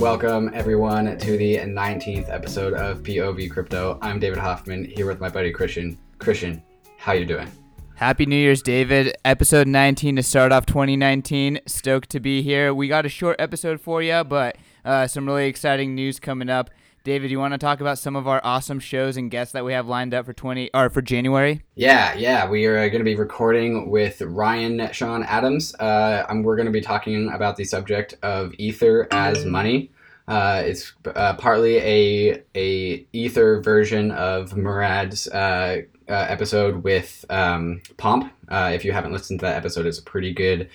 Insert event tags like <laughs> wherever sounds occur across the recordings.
Welcome everyone to the 19th episode of POV Crypto. I'm David Hoffman here with my buddy Christian. Christian, how you doing? Happy New Year's, David. Episode 19 to start off 2019. Stoked to be here. We got a short episode for you, but uh, some really exciting news coming up. David, you want to talk about some of our awesome shows and guests that we have lined up for 20 or for January? Yeah, yeah, we are going to be recording with Ryan Sean Adams. Uh, and we're going to be talking about the subject of Ether as money. Uh, it's uh, partly a a Ether version of Murad's uh, uh, episode with um, Pomp. Uh, if you haven't listened to that episode, it's a pretty good,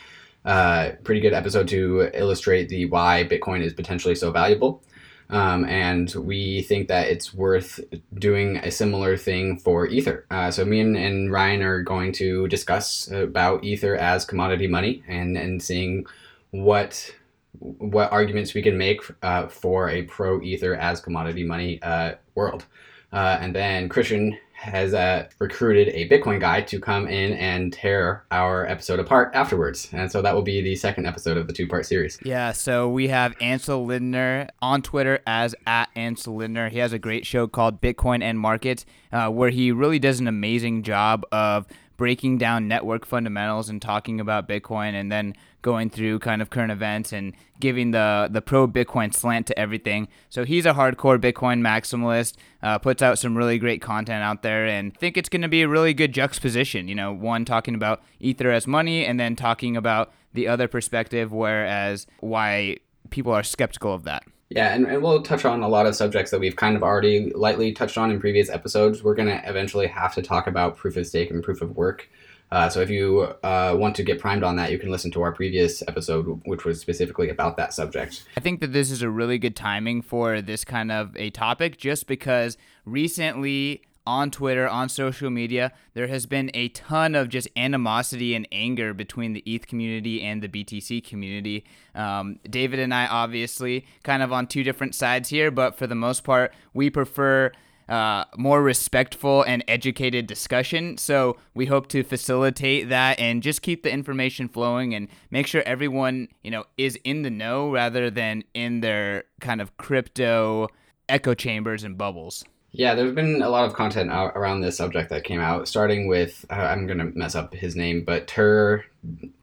uh, pretty good episode to illustrate the why Bitcoin is potentially so valuable. Um, and we think that it's worth doing a similar thing for Ether. Uh, so me and, and Ryan are going to discuss about Ether as commodity money and and seeing what what arguments we can make uh, for a pro Ether as commodity money uh, world. Uh, and then Christian has uh, recruited a Bitcoin guy to come in and tear our episode apart afterwards. And so that will be the second episode of the two part series. Yeah, so we have Ansel Lindner on Twitter as at Ansel Lindner. He has a great show called Bitcoin and Markets uh, where he really does an amazing job of breaking down network fundamentals and talking about Bitcoin and then going through kind of current events and giving the the pro Bitcoin slant to everything. So he's a hardcore Bitcoin maximalist, uh, puts out some really great content out there, and I think it's going to be a really good juxtaposition. You know, one talking about Ether as money, and then talking about the other perspective, whereas why people are skeptical of that. Yeah, and, and we'll touch on a lot of subjects that we've kind of already lightly touched on in previous episodes. We're going to eventually have to talk about proof of stake and proof of work. Uh, so if you uh, want to get primed on that, you can listen to our previous episode, which was specifically about that subject. I think that this is a really good timing for this kind of a topic, just because recently on Twitter, on social media, there has been a ton of just animosity and anger between the ETH community and the BTC community. Um, David and I, obviously, kind of on two different sides here, but for the most part, we prefer. Uh, more respectful and educated discussion. So we hope to facilitate that and just keep the information flowing and make sure everyone you know is in the know rather than in their kind of crypto echo chambers and bubbles. Yeah, there's been a lot of content around this subject that came out, starting with uh, I'm gonna mess up his name, but Tur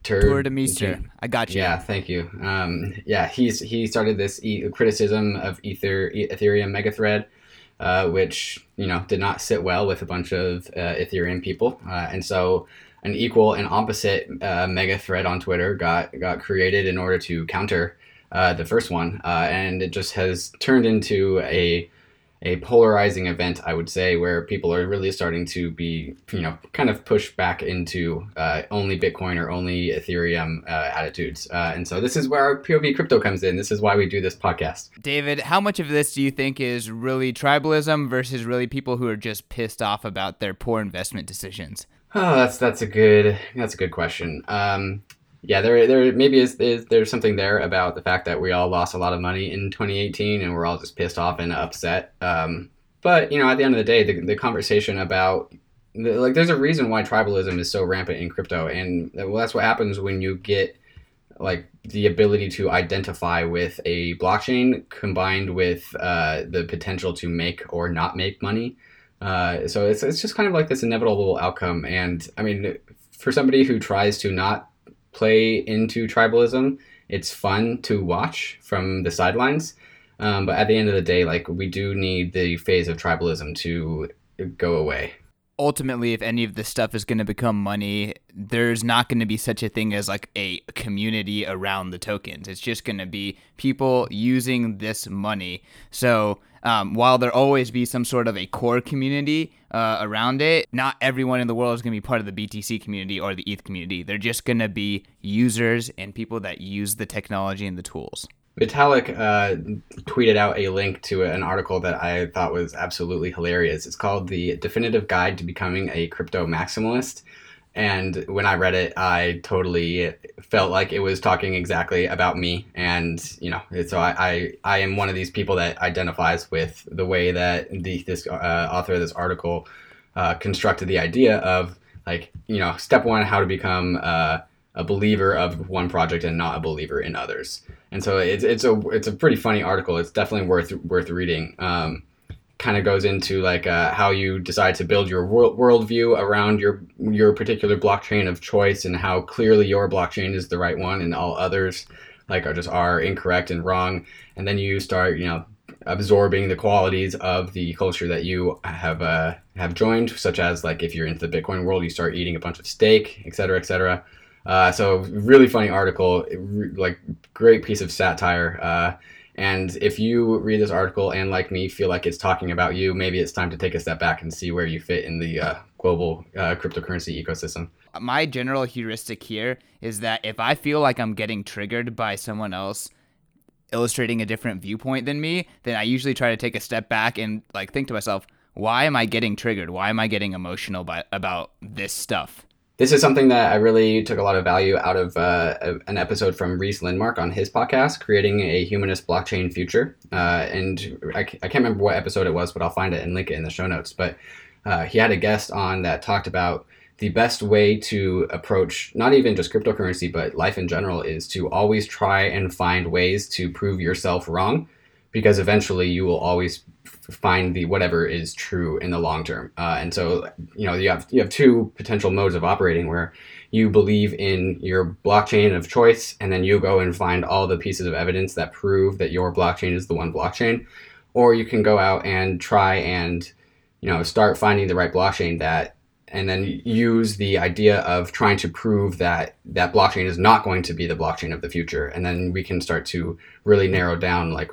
Tur Tuur Demeester. I got you. Yeah, thank you. Um, yeah, he's he started this e- criticism of Ether Ethereum megathread, uh, which you know did not sit well with a bunch of uh, Ethereum people, uh, and so an equal and opposite uh, mega thread on Twitter got got created in order to counter uh, the first one, and it just has turned into a a polarizing event, I would say, where people are really starting to be, you know, kind of pushed back into uh, only Bitcoin or only Ethereum uh, attitudes. Uh, and so this is where our POV crypto comes in. This is why we do this podcast. David, how much of this do you think is really tribalism versus really people who are just pissed off about their poor investment decisions? Oh, that's that's a good that's a good question. Um, yeah, there there maybe is, is there's something there about the fact that we all lost a lot of money in 2018 and we're all just pissed off and upset. Um, but you know, at the end of the day, the, the conversation about like there's a reason why tribalism is so rampant in crypto, and well, that's what happens when you get like the ability to identify with a blockchain combined with uh, the potential to make or not make money. Uh, so it's, it's just kind of like this inevitable outcome. And I mean, for somebody who tries to not play into tribalism. It's fun to watch from the sidelines. Um, but at the end of the day, like we do need the phase of tribalism to go away. Ultimately, if any of this stuff is going to become money, there's not going to be such a thing as like a community around the tokens. It's just going to be people using this money. So um, while there always be some sort of a core community uh, around it, not everyone in the world is going to be part of the BTC community or the ETH community. They're just going to be users and people that use the technology and the tools. Vitalik uh, tweeted out a link to an article that I thought was absolutely hilarious. It's called The Definitive Guide to Becoming a Crypto Maximalist. And when I read it, I totally felt like it was talking exactly about me. And, you know, so I, I, I am one of these people that identifies with the way that the, this uh, author of this article uh, constructed the idea of, like, you know, step one, how to become uh, a believer of one project and not a believer in others. And so it's it's a it's a pretty funny article. It's definitely worth worth reading. Um, kind of goes into like uh, how you decide to build your world worldview around your your particular blockchain of choice and how clearly your blockchain is the right one and all others like are just are incorrect and wrong. And then you start you know absorbing the qualities of the culture that you have uh, have joined, such as like if you're into the Bitcoin world, you start eating a bunch of steak, et cetera, et cetera. Uh, so really funny article, like great piece of satire. And if you read this article and like me feel like it's talking about you, maybe it's time to take a step back and see where you fit in the uh, global uh, cryptocurrency ecosystem. My general heuristic here is that if I feel like I'm getting triggered by someone else illustrating a different viewpoint than me, then I usually try to take a step back and like think to myself, why am I getting triggered? Why am I getting emotional by, about this stuff? This is something that I really took a lot of value out of uh, an episode from Rhys Lindmark on his podcast, Creating a Humanist Blockchain Future. Uh, and I, I, can't remember what episode it was, but I'll find it and link it in the show notes. But uh, he had a guest on that talked about the best way to approach not even just cryptocurrency, but life in general is to always try and find ways to prove yourself wrong because eventually you will always find the whatever is true in the long term. Uh, and so, you know, you have you have two potential modes of operating where you believe in your blockchain of choice, and then you go and find all the pieces of evidence that prove that your blockchain is the one blockchain, or you can go out and try and you know start finding the right blockchain that and then use the idea of trying to prove that that blockchain is not going to be the blockchain of the future and then we can start to really narrow down like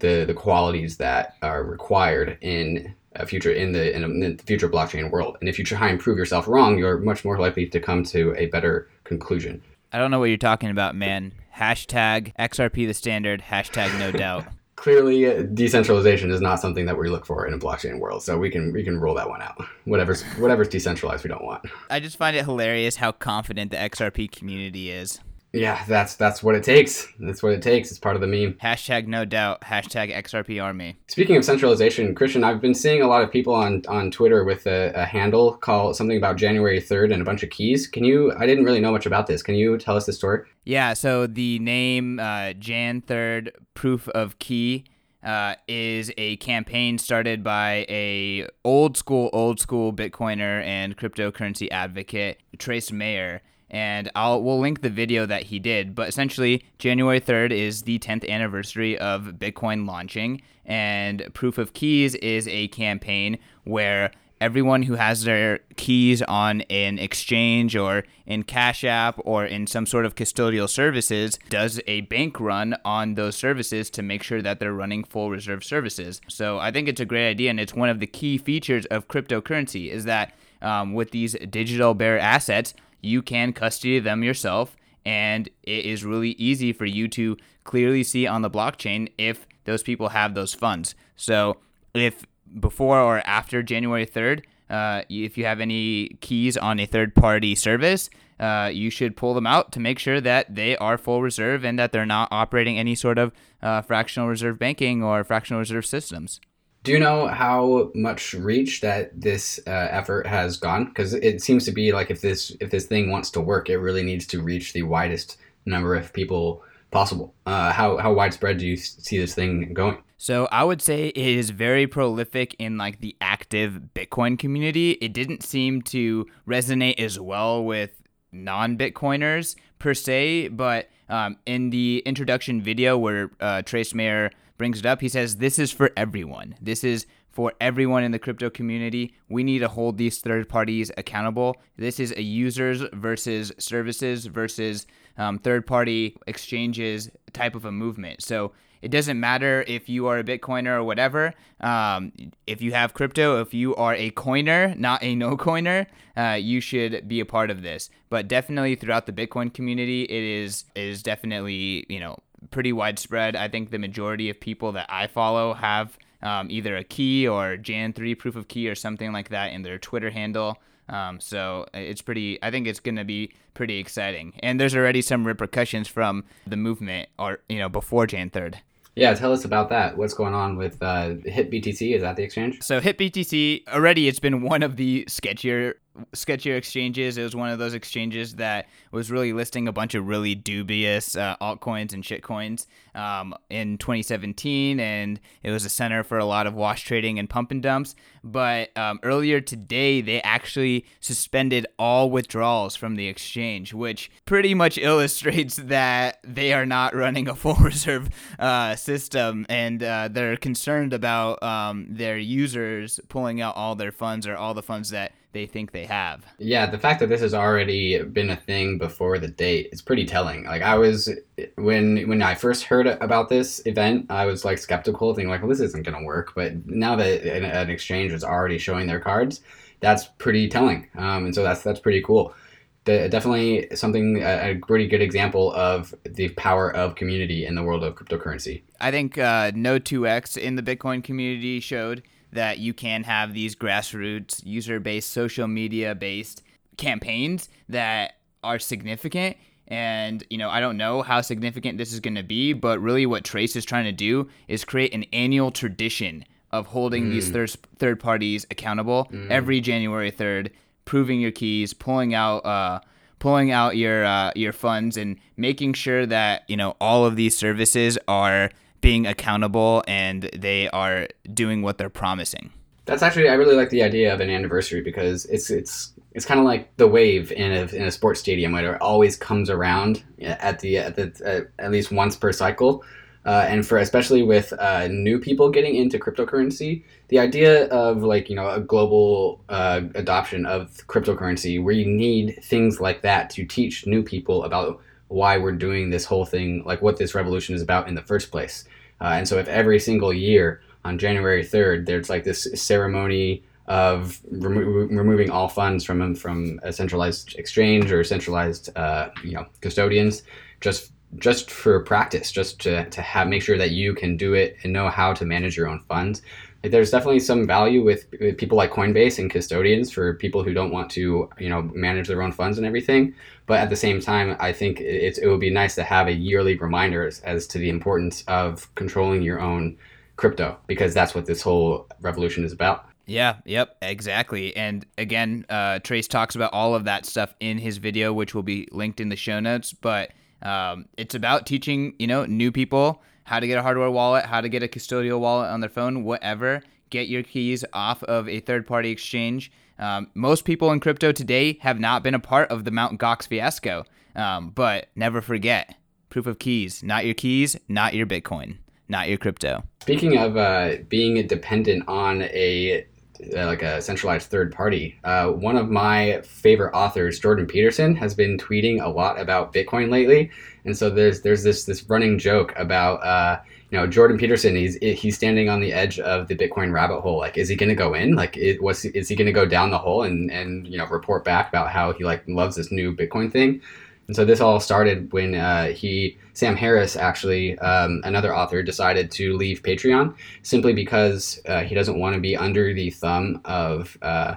the the qualities that are required in a future in the in, a, in the future blockchain world. And if you try and prove yourself wrong, you're much more likely to come to a better conclusion. I don't know what you're talking about, man. Hashtag XRP the standard. Hashtag no doubt. <laughs> Clearly, uh, decentralization is not something that we look for in a blockchain world, so we can we can rule that one out. Whatever's whatever's decentralized, we don't want. I just find it hilarious how confident the XRP community is. Yeah, that's that's what it takes. That's what it takes. It's part of the meme. Hashtag no doubt. Hashtag XRP army. Speaking of centralization, Christian, I've been seeing a lot of people on on Twitter with a, a handle called something about January third and a bunch of keys. Can you? I didn't really know much about this. Can you tell us the story? Yeah. So the name uh, Jan third proof of key. Uh, is a campaign started by a old school, old school Bitcoiner and cryptocurrency advocate, Trace Mayer and I'll we'll link the video that he did. But essentially, January 3rd is the 10th anniversary of Bitcoin launching, and Proof of Keys is a campaign where everyone who has their keys on an exchange or in Cash App or in some sort of custodial services does a bank run on those services to make sure that they're running full reserve services. So I think it's a great idea, and it's one of the key features of cryptocurrency is that um, with these digital bearer assets you can custody them yourself. And it is really easy for you to clearly see on the blockchain if those people have those funds. So if before or after January 3rd, uh, if you have any keys on a third party service, uh, you should pull them out to make sure that they are full reserve and that they're not operating any sort of uh, fractional reserve banking or fractional reserve systems. Do you know how much reach that this uh, effort has gone? Because it seems to be like if this if this thing wants to work, it really needs to reach the widest number of people possible. Uh, how how widespread do you see this thing going? So I would say it is very prolific in like the active Bitcoin community. It didn't seem to resonate as well with non-Bitcoiners per se, but um, in the introduction video where uh, Trace Mayer brings it up. He says, This is for everyone. This is for everyone in the crypto community. We need to hold these third parties accountable. This is a users versus services versus um, third party exchanges type of a movement. So it doesn't matter if you are a Bitcoiner or whatever. Um, if you have crypto, if you are a coiner, not a <laughs> no coiner, uh, you should be a part of this. But definitely throughout the Bitcoin community, it is is definitely you know pretty widespread. I think the majority of people that I follow have um, either a key or Jan3 proof of key or something like that in their Twitter handle. Um, so it's pretty, I think it's going to be pretty exciting. And there's already some repercussions from the movement or, you know, before Jan 3rd. Yeah, tell us about that. What's going on with uh, HitBTC? Is that the exchange? So HitBTC already it's been one of the sketchier sketchier exchanges. It was one of those exchanges that was really listing a bunch of really dubious uh, altcoins and shitcoins um, in 2017, and it was a center for a lot of wash trading and pump and dumps. But um, earlier today, they actually suspended all withdrawals from the exchange, which pretty much <laughs> illustrates that they are not running a full <laughs> reserve uh, system, and uh, they're concerned about um, their users pulling out all their funds or all the funds that they think they have. Yeah, the fact that this has already been a thing before the date is pretty telling. Like I was when when I first heard about this event, I was like skeptical, thinking like, well, this isn't going to work. But now that an, an, exchange is already showing their cards, that's pretty telling. Um, and so that's that's pretty cool. The, definitely something a, a, pretty good example of the power of community in the world of cryptocurrency. I think uh, No2x in the Bitcoin community showed that you can have these grassroots, user based, social media based campaigns that are significant. And, you know, I don't know how significant this is going to be, but really what Trace is trying to do is create an annual tradition of holding mm. these third, third parties accountable mm. every January 3rd, proving your keys, pulling out, uh, pulling out your uh, your funds and making sure that you know all of these services are being accountable and they are doing what they're promising. That's actually I really like the idea of an anniversary because it's it's it's kind of like the wave in a in a sports stadium where it always comes around at the at the at least once per cycle. Uh, and for especially with uh, new people getting into cryptocurrency, the idea of like you know a global uh, adoption of cryptocurrency, where you need things like that to teach new people about why we're doing this whole thing, like what this revolution is about in the first place. Uh, and so, if every single year on January 3rd, there's like this ceremony of remo- removing all funds from from a centralized exchange or centralized, uh, you know, custodians, just just for practice, just to, to have make sure that you can do it and know how to manage your own funds there's definitely some value with, with, people like Coinbase and custodians for people who don't want to, you know, manage their own funds and everything. But at the same time, I think it's, it would be nice to have a yearly reminder as, as to the importance of controlling your own crypto because that's what this whole revolution is about. Yeah, yep, exactly. And again, uh, Trace talks about all of that stuff in his video, which will be linked in the show notes. But um, it's about teaching, you know, new people how to get a hardware wallet, how to get a custodial wallet on their phone, whatever. Get your keys off of a third party exchange. Um, most people in crypto today have not been a part of the Mt. Gox fiasco, um, but never forget proof of keys, not your keys, not your Bitcoin, not your crypto. Speaking of uh, being dependent on a uh, like a centralized third party. Uh, one of my favorite authors, Jordan Peterson, has been tweeting a lot about Bitcoin lately, and so there's there's this this running joke about uh, you know Jordan Peterson. He's he's standing on the edge of the Bitcoin rabbit hole. Like, is he going to go in? Like, it, was is he going to go down the hole and and you know report back about how he like loves this new Bitcoin thing? And so this all started when uh, he, Sam Harris, actually, um, another author, decided to leave Patreon simply because uh, he doesn't want to be under the thumb of uh,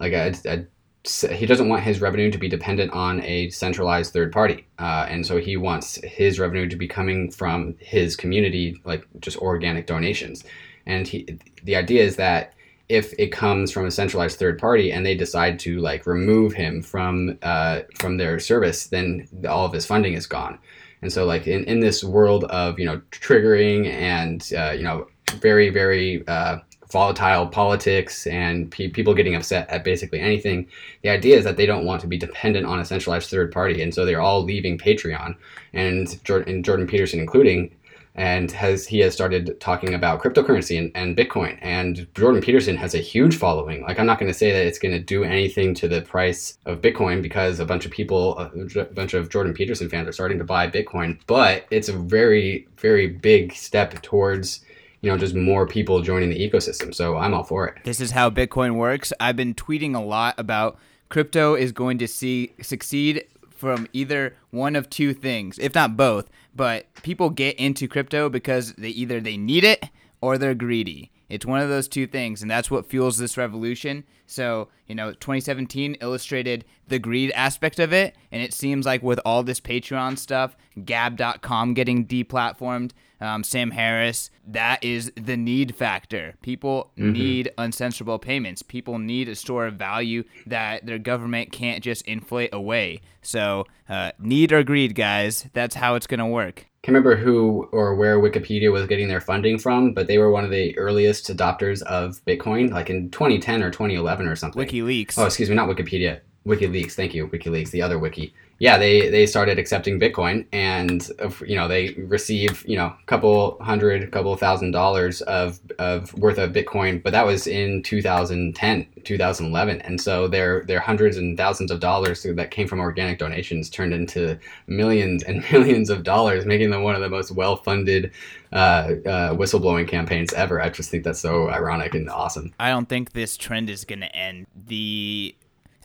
like a, a, he doesn't want his revenue to be dependent on a centralized third party, uh, and so he wants his revenue to be coming from his community, like just organic donations. And he, the idea is that if it comes from a centralized third party and they decide to like remove him from uh, from their service, then all of his funding is gone. And so like in, in this world of you know triggering and uh, you know very very uh, volatile politics and pe- people getting upset at basically anything, the idea is that they don't want to be dependent on a centralized third party, and so they're all leaving Patreon, and Jordan, and Jordan Peterson including and has he has started talking about cryptocurrency and, and Bitcoin. And Jordan Peterson has a huge following. Like I'm not going to say that it's going to do anything to the price of Bitcoin because a bunch of people, a bunch of Jordan Peterson fans are starting to buy Bitcoin, but it's a very very big step towards you know just more people joining the ecosystem. So I'm all for it. This is how Bitcoin works. I've been tweeting a lot about crypto is going to see succeed from either one of two things, if not both. But people get into crypto because they either they need it or they're greedy. It's one of those two things, and that's what fuels this revolution. So, you know, 2017 illustrated the greed aspect of it, and it seems like with all this Patreon stuff, Gab.com getting deplatformed, um, Sam Harris, that is the need factor. People mm-hmm. need uncensorable payments. People need a store of value that their government can't just inflate away. So, uh, need or greed, guys, that's how it's going to work can't remember who or where Wikipedia was getting their funding from, but they were one of the earliest adopters of Bitcoin, like in 2010 or 2011 or something. WikiLeaks. Oh, excuse me, not Wikipedia. WikiLeaks. Thank you, WikiLeaks, the other wiki yeah, they they started accepting Bitcoin, and you know they receive you know a couple hundred, couple thousand dollars of of worth of Bitcoin, but that was in 2010, 2011, and so their their hundreds and thousands of dollars that came from organic donations turned into millions and <laughs> millions of dollars, making them one of the most well funded uh, uh, whistleblowing campaigns ever. I just think that's so ironic and awesome. I don't think this trend is going to end. The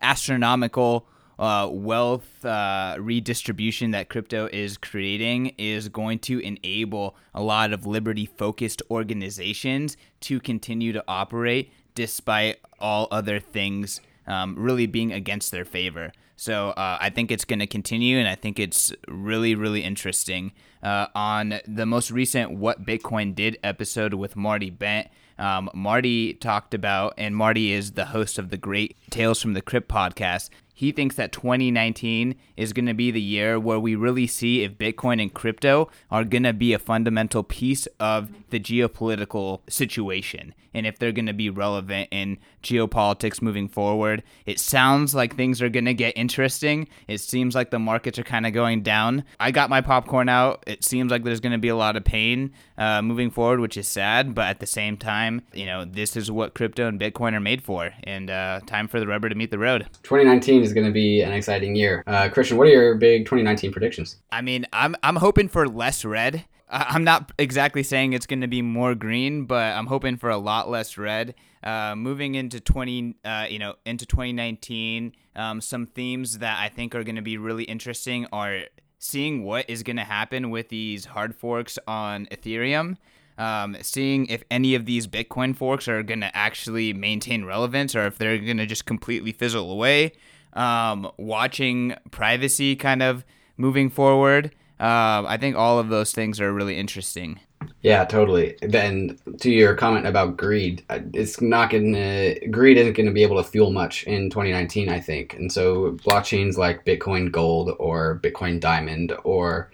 astronomical uh, wealth uh, redistribution that crypto is creating is going to enable a lot of liberty focused organizations to continue to operate despite all other things um, really being against their favor. So uh, I think it's going to continue, and I think it's really, really interesting. Uh, on the most recent What Bitcoin Did episode with Marty Bent, um, Marty talked about, and Marty is the host of the great Tales from the Crypt podcast he thinks that 2019 is going to be the year where we really see if Bitcoin and crypto are going to be a fundamental piece of the geopolitical situation and if they're going to be relevant in geopolitics moving forward. It sounds like things are going to get interesting. It seems like the markets are kind of going down. I got my popcorn out. It seems like there's going to be a lot of pain uh, moving forward, which is sad. But at the same time, you know, this is what crypto and Bitcoin are made for. And uh, time for the rubber to meet the road. 2019 is going to be an exciting year. Uh, Christian, what are your big 2019 predictions? I mean, I'm, I'm hoping for less red. I'm not exactly saying it's going to be more green, but I'm hoping for a lot less red. Uh, moving into 20, uh, you know, into 2019, um, some themes that I think are going to be really interesting are seeing what is going to happen with these hard forks on Ethereum. Um, seeing if any of these Bitcoin forks are going to actually maintain relevance or if they're going to just completely fizzle away. Um, watching privacy kind of moving forward. Uh, I think all of those things are really interesting. Yeah, totally. Then to your comment about greed, it's not going to greed isn't going to be able to fuel much in 2019, I think. And so blockchains like Bitcoin Gold or Bitcoin Diamond or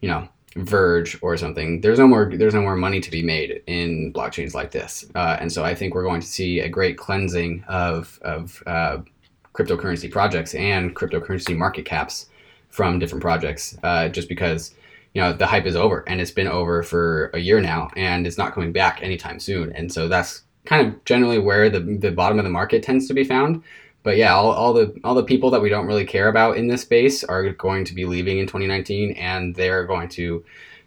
you know Verge or something, there's no more there's no more money to be made in blockchains like this. Uh, and so I think we're going to see a great cleansing of of uh, cryptocurrency projects and cryptocurrency market caps from different projects uh, just because you know the hype is over and it's been over for a year now and it's not coming back anytime soon. And so that's kind of generally where the, the bottom of the market tends to be found. But yeah all, all the all the people that we don't really care about in this space are going to be leaving in 2019 and they're going to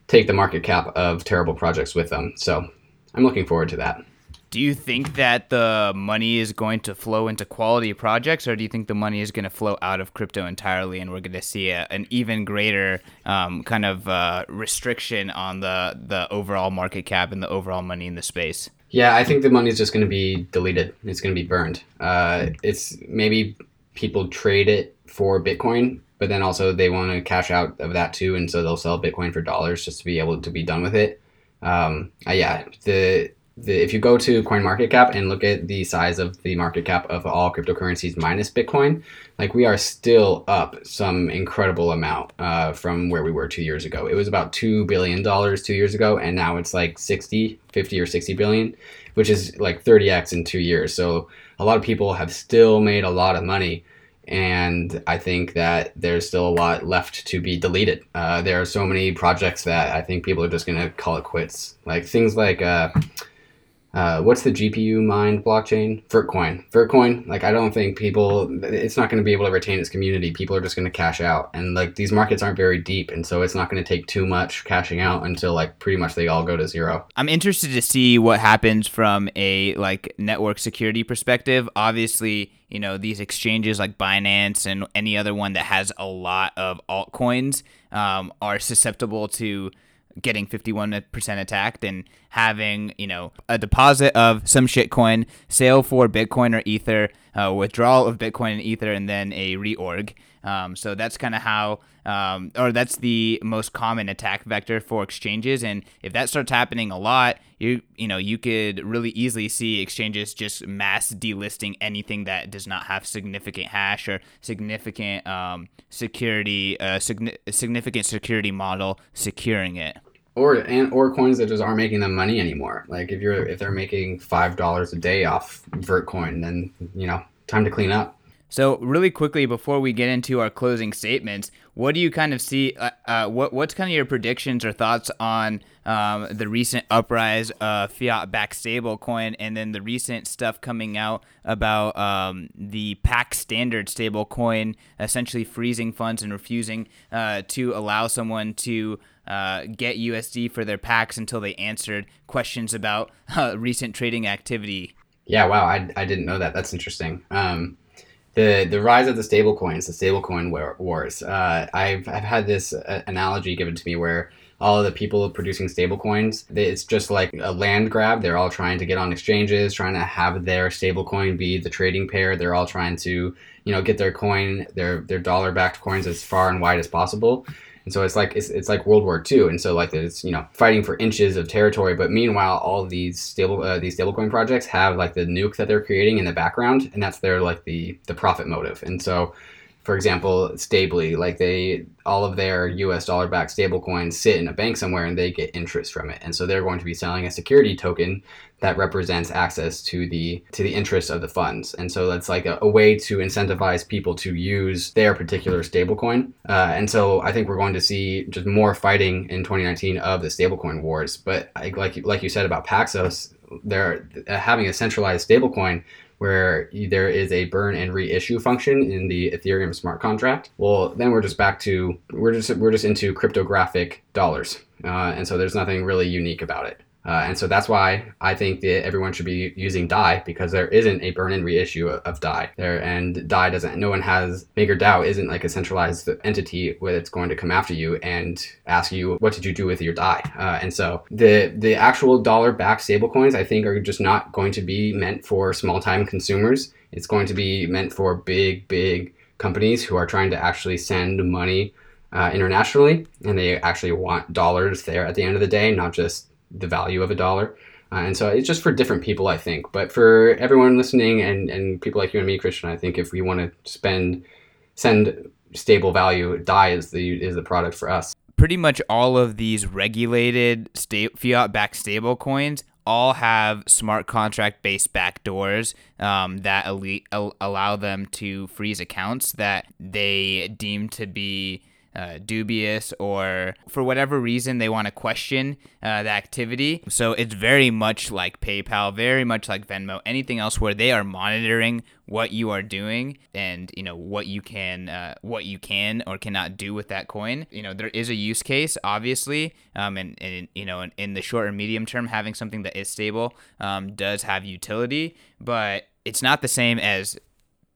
take the market cap of terrible projects with them. So i'm looking forward to that do you think that the money is going to flow into quality projects, or do you think the money is going to flow out of crypto entirely, and we're going to see a, an even greater um, kind of uh, restriction on the the overall market cap and the overall money in the space? Yeah, I think the money is just going to be deleted. It's going to be burned. Uh, it's maybe people trade it for Bitcoin, but then also they want to cash out of that too, and so they'll sell Bitcoin for dollars just to be able to be done with it. Um, uh, yeah, the the, if you go to CoinMarketCap and look at the size of the market cap of all cryptocurrencies minus Bitcoin, like we are still up some incredible amount uh, from where we were two years ago. It was about $2 billion two years ago, and now it's like 60, 50 or 60 billion, which is like 30x in two years. So a lot of people have still made a lot of money. And I think that there's still a lot left to be deleted. Uh, there are so many projects that I think people are just going to call it quits. Like things like, uh, uh, what's the GPU mined blockchain? Vertcoin. Vertcoin, like I don't think people, it's not going to be able to retain its community. People are just going to cash out, and like these markets aren't very deep, and so it's not going to take too much cashing out until like pretty much they all go to zero. I'm interested to see what happens from a like network security perspective. Obviously, you know these exchanges like Binance and any other one that has a lot of altcoins um, are susceptible to getting 51% attacked and having, you know, a deposit of some shitcoin, sale for Bitcoin or Ether, uh, withdrawal of Bitcoin and Ether, and then a reorg. Um, so that's kind of how, um, or that's the most common attack vector for exchanges. And if that starts happening a lot, you you know you could really easily see exchanges just mass delisting anything that does not have significant hash or significant um, security, uh, signi- significant security model securing it or and or coins that just aren't making them money anymore. Like if you're if they're making five dollars a day off Vertcoin, then you know time to clean up. So, really quickly before we get into our closing statements, what do you kind of see? Uh, uh, what what's kind of your predictions or thoughts on um, the recent uprise of fiat-backed stablecoin, and then the recent stuff coming out about um, the Pax standard stablecoin essentially freezing funds and refusing uh, to allow someone to uh, get USD for their PAX until they answered questions about uh, recent trading activity. Yeah, wow, I, I didn't know that. That's interesting. Um, the the rise of the stablecoins, the stablecoin wars. Uh, I've I've had this uh, analogy given to me where all of the people producing stablecoins, it's just like a land grab. They're all trying to get on exchanges, trying to have their stablecoin be the trading pair. They're all trying to, you know, get their coin, their their dollar backed coins as far and wide as possible. And so it's like it's, it's like World War II, and so like it's you know fighting for inches of territory. But meanwhile, all these stable uh, these stablecoin projects have like the nuke that they're creating in the background, and that's their like the the profit motive. And so for example, Stably, like they all of their US dollar backed stablecoins sit in a bank somewhere and they get interest from it. And so they're going to be selling a security token that represents access to the to the interest of the funds. And so that's like a, a way to incentivize people to use their particular stablecoin. Uh, and so I think we're going to see just more fighting in 2019 of the stablecoin wars. But I, like like you said about Paxos, they're having a centralized stablecoin where there is a burn and reissue function in the Ethereum smart contract. Well, then we're just back to we're just we're just into cryptographic dollars, uh, and so there's nothing really unique about it. Uh, and so that's why I think that everyone should be using DAI because there isn't a burn and reissue of, of DAI there, and DAI doesn't. No one has MakerDAO isn't like a centralized entity where it's going to come after you and ask you what did you do with your DAI. Uh, and so the the actual dollar backed stablecoins I think are just not going to be meant for small time consumers. It's going to be meant for big big companies who are trying to actually send money uh, internationally, and they actually want dollars there at the end of the day, not just the value of a dollar. Uh, and so it's just for different people, I think. But for everyone listening and, and people like you and me, Christian, I think if we want to spend, send stable value, DAI is the is the product for us. Pretty much all of these regulated sta- fiat-backed stable coins all have smart contract based backdoors um, that elite, allow them to freeze accounts that they deem to be uh, dubious or for whatever reason they want to question uh, the activity. So it's very much like PayPal, very much like Venmo, anything else where they are monitoring what you are doing and you know what you can uh, what you can or cannot do with that coin. You know there is a use case, obviously, um, and, and you know in, in the short or medium term, having something that is stable um, does have utility, but it's not the same as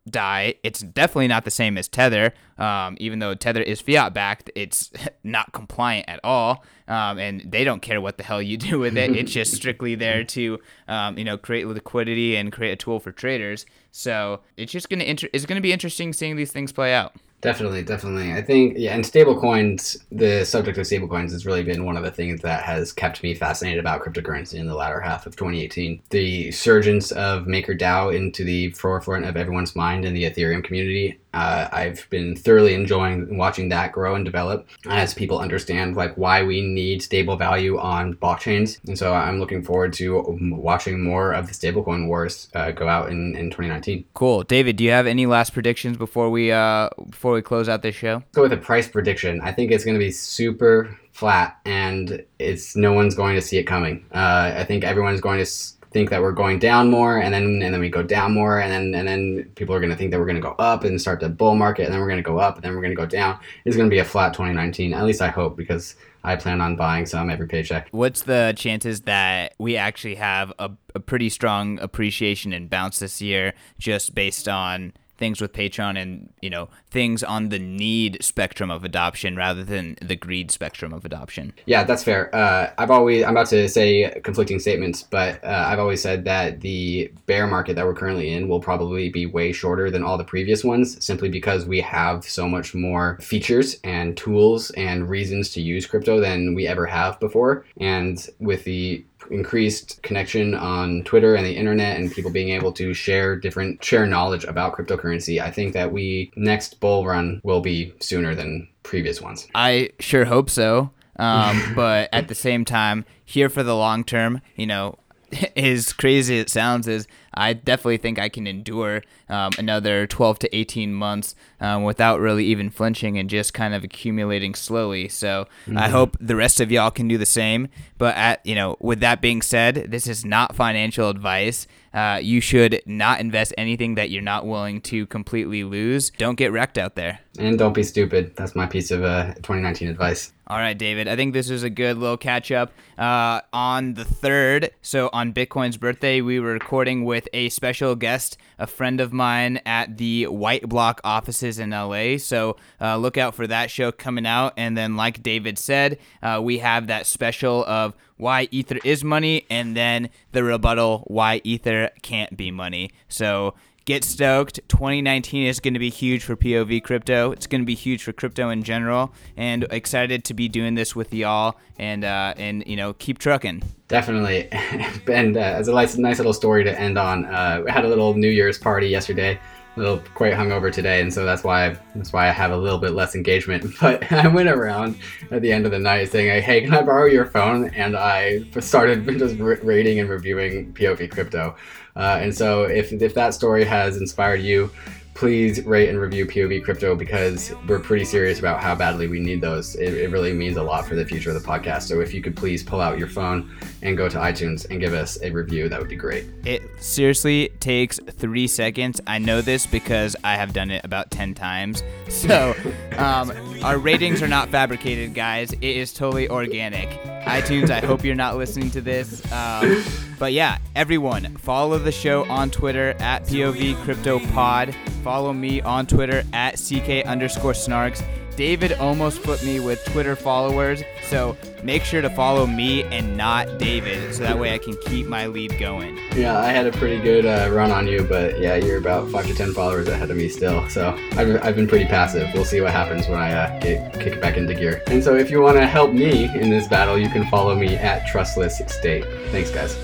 DAI. It's definitely not the same as Tether. Um, even though Tether is fiat backed, it's <laughs> not compliant at all, um, and they don't care what the hell you do with it. <laughs> It's just strictly there to, um, you know, create liquidity and create a tool for traders. So it's just gonna inter- it's gonna be interesting seeing these things play out. Definitely, definitely. I think yeah, and stablecoins, the subject of stablecoins has really been one of the things that has kept me fascinated about cryptocurrency in the latter half of 2018. The surgence of MakerDAO into the forefront of everyone's mind in the Ethereum community uh, I've been thoroughly enjoying watching that grow and develop as people understand like why we need stable value on blockchains. And so I'm looking forward to watching more of the stablecoin wars uh, go out in, in 2019. Cool, David. Do you have any last predictions before we uh, before we close out this show? Let's go with a price prediction. I think it's going to be super flat, and it's no one's going to see it coming. Uh, I think everyone's going to think that we're going down more and then and then we go down more and then and then people are going to think that we're going to go up and start the bull market and then we're going to go up and then we're going to go down. It's going to be a flat 2019 at least i hope because i plan on buying some every paycheck. What's the chances that we actually have a, a pretty strong appreciation and bounce this year just based on things with Patreon and you know things on the need spectrum of adoption rather than the greed spectrum of adoption. Yeah, that's fair. Uh, I've always I'm about to say conflicting statements, but uh, I've always said that the bear market that we're currently in will probably be way shorter than all the previous ones, simply because we have so much more features and tools and reasons to use crypto than we ever have before, and with the increased connection on Twitter and the internet and people being able to share different share knowledge about cryptocurrency, I think that we next bull run will be sooner than previous ones. I sure hope so. Um, <laughs> but at the same time, here for the long term, you know, <laughs> as crazy as it sounds, is I definitely think I can endure um, another 12 to 18 months um, without really even flinching and just kind of accumulating slowly. So mm-hmm. I hope the rest of y'all can do the same. But at you know, with that being said, this is not financial advice. Uh, you should not invest anything that you're not willing to completely lose. Don't get wrecked out there. And don't be stupid. That's my piece of uh, 2019 advice. All right, David. I think this is a good little catch up. Uh, on the third, so on Bitcoin's birthday, we were recording with a special guest, a friend of mine at the Whiteblock offices in LA. So uh, look out for that show coming out. And then, like David said, uh, we have that special of why Ether is money, and then the rebuttal why Ether can't be money. So get stoked. 2019 is going to be huge for POV crypto. It's going to be huge for crypto in general, and excited to be doing this with y'all and uh, and you know keep trucking. Definitely, <laughs> and uh, as a nice, nice little story to end on, uh, we had a little New Year's party yesterday. Little quite hungover today, and so that's why that's why I have a little bit less engagement. <laughs> But I went around at the end of the night saying, "Hey, can I borrow your phone?" And I started <laughs> just rating and reviewing POV crypto. Uh, and so if, if that story has inspired you, please rate and review POV Crypto because we're pretty serious about how badly we need those. It, it, really means a lot for the future of the podcast. So if you could please pull out your phone and go to iTunes and give us a review, that would be great. It seriously takes three seconds. I know this because I have done it about 10 times. So <laughs> um, our ratings are not fabricated, guys. It is totally organic. iTunes, I hope you're not listening to this. Um, but yeah, everyone, follow the show on Twitter at POV Crypto Pod. Follow me on Twitter at CK underscore snarks. David almost put me with Twitter followers, so make sure to follow me and not David, so that way I can keep my lead going. Yeah, I had a pretty good uh, run on you, but yeah, you're about five to ten followers ahead of me still. So I've, I've been pretty passive. We'll see what happens when I uh, get, kick back into gear. And so if you want to help me in this battle, you can follow me at Trustless State. Thanks, guys.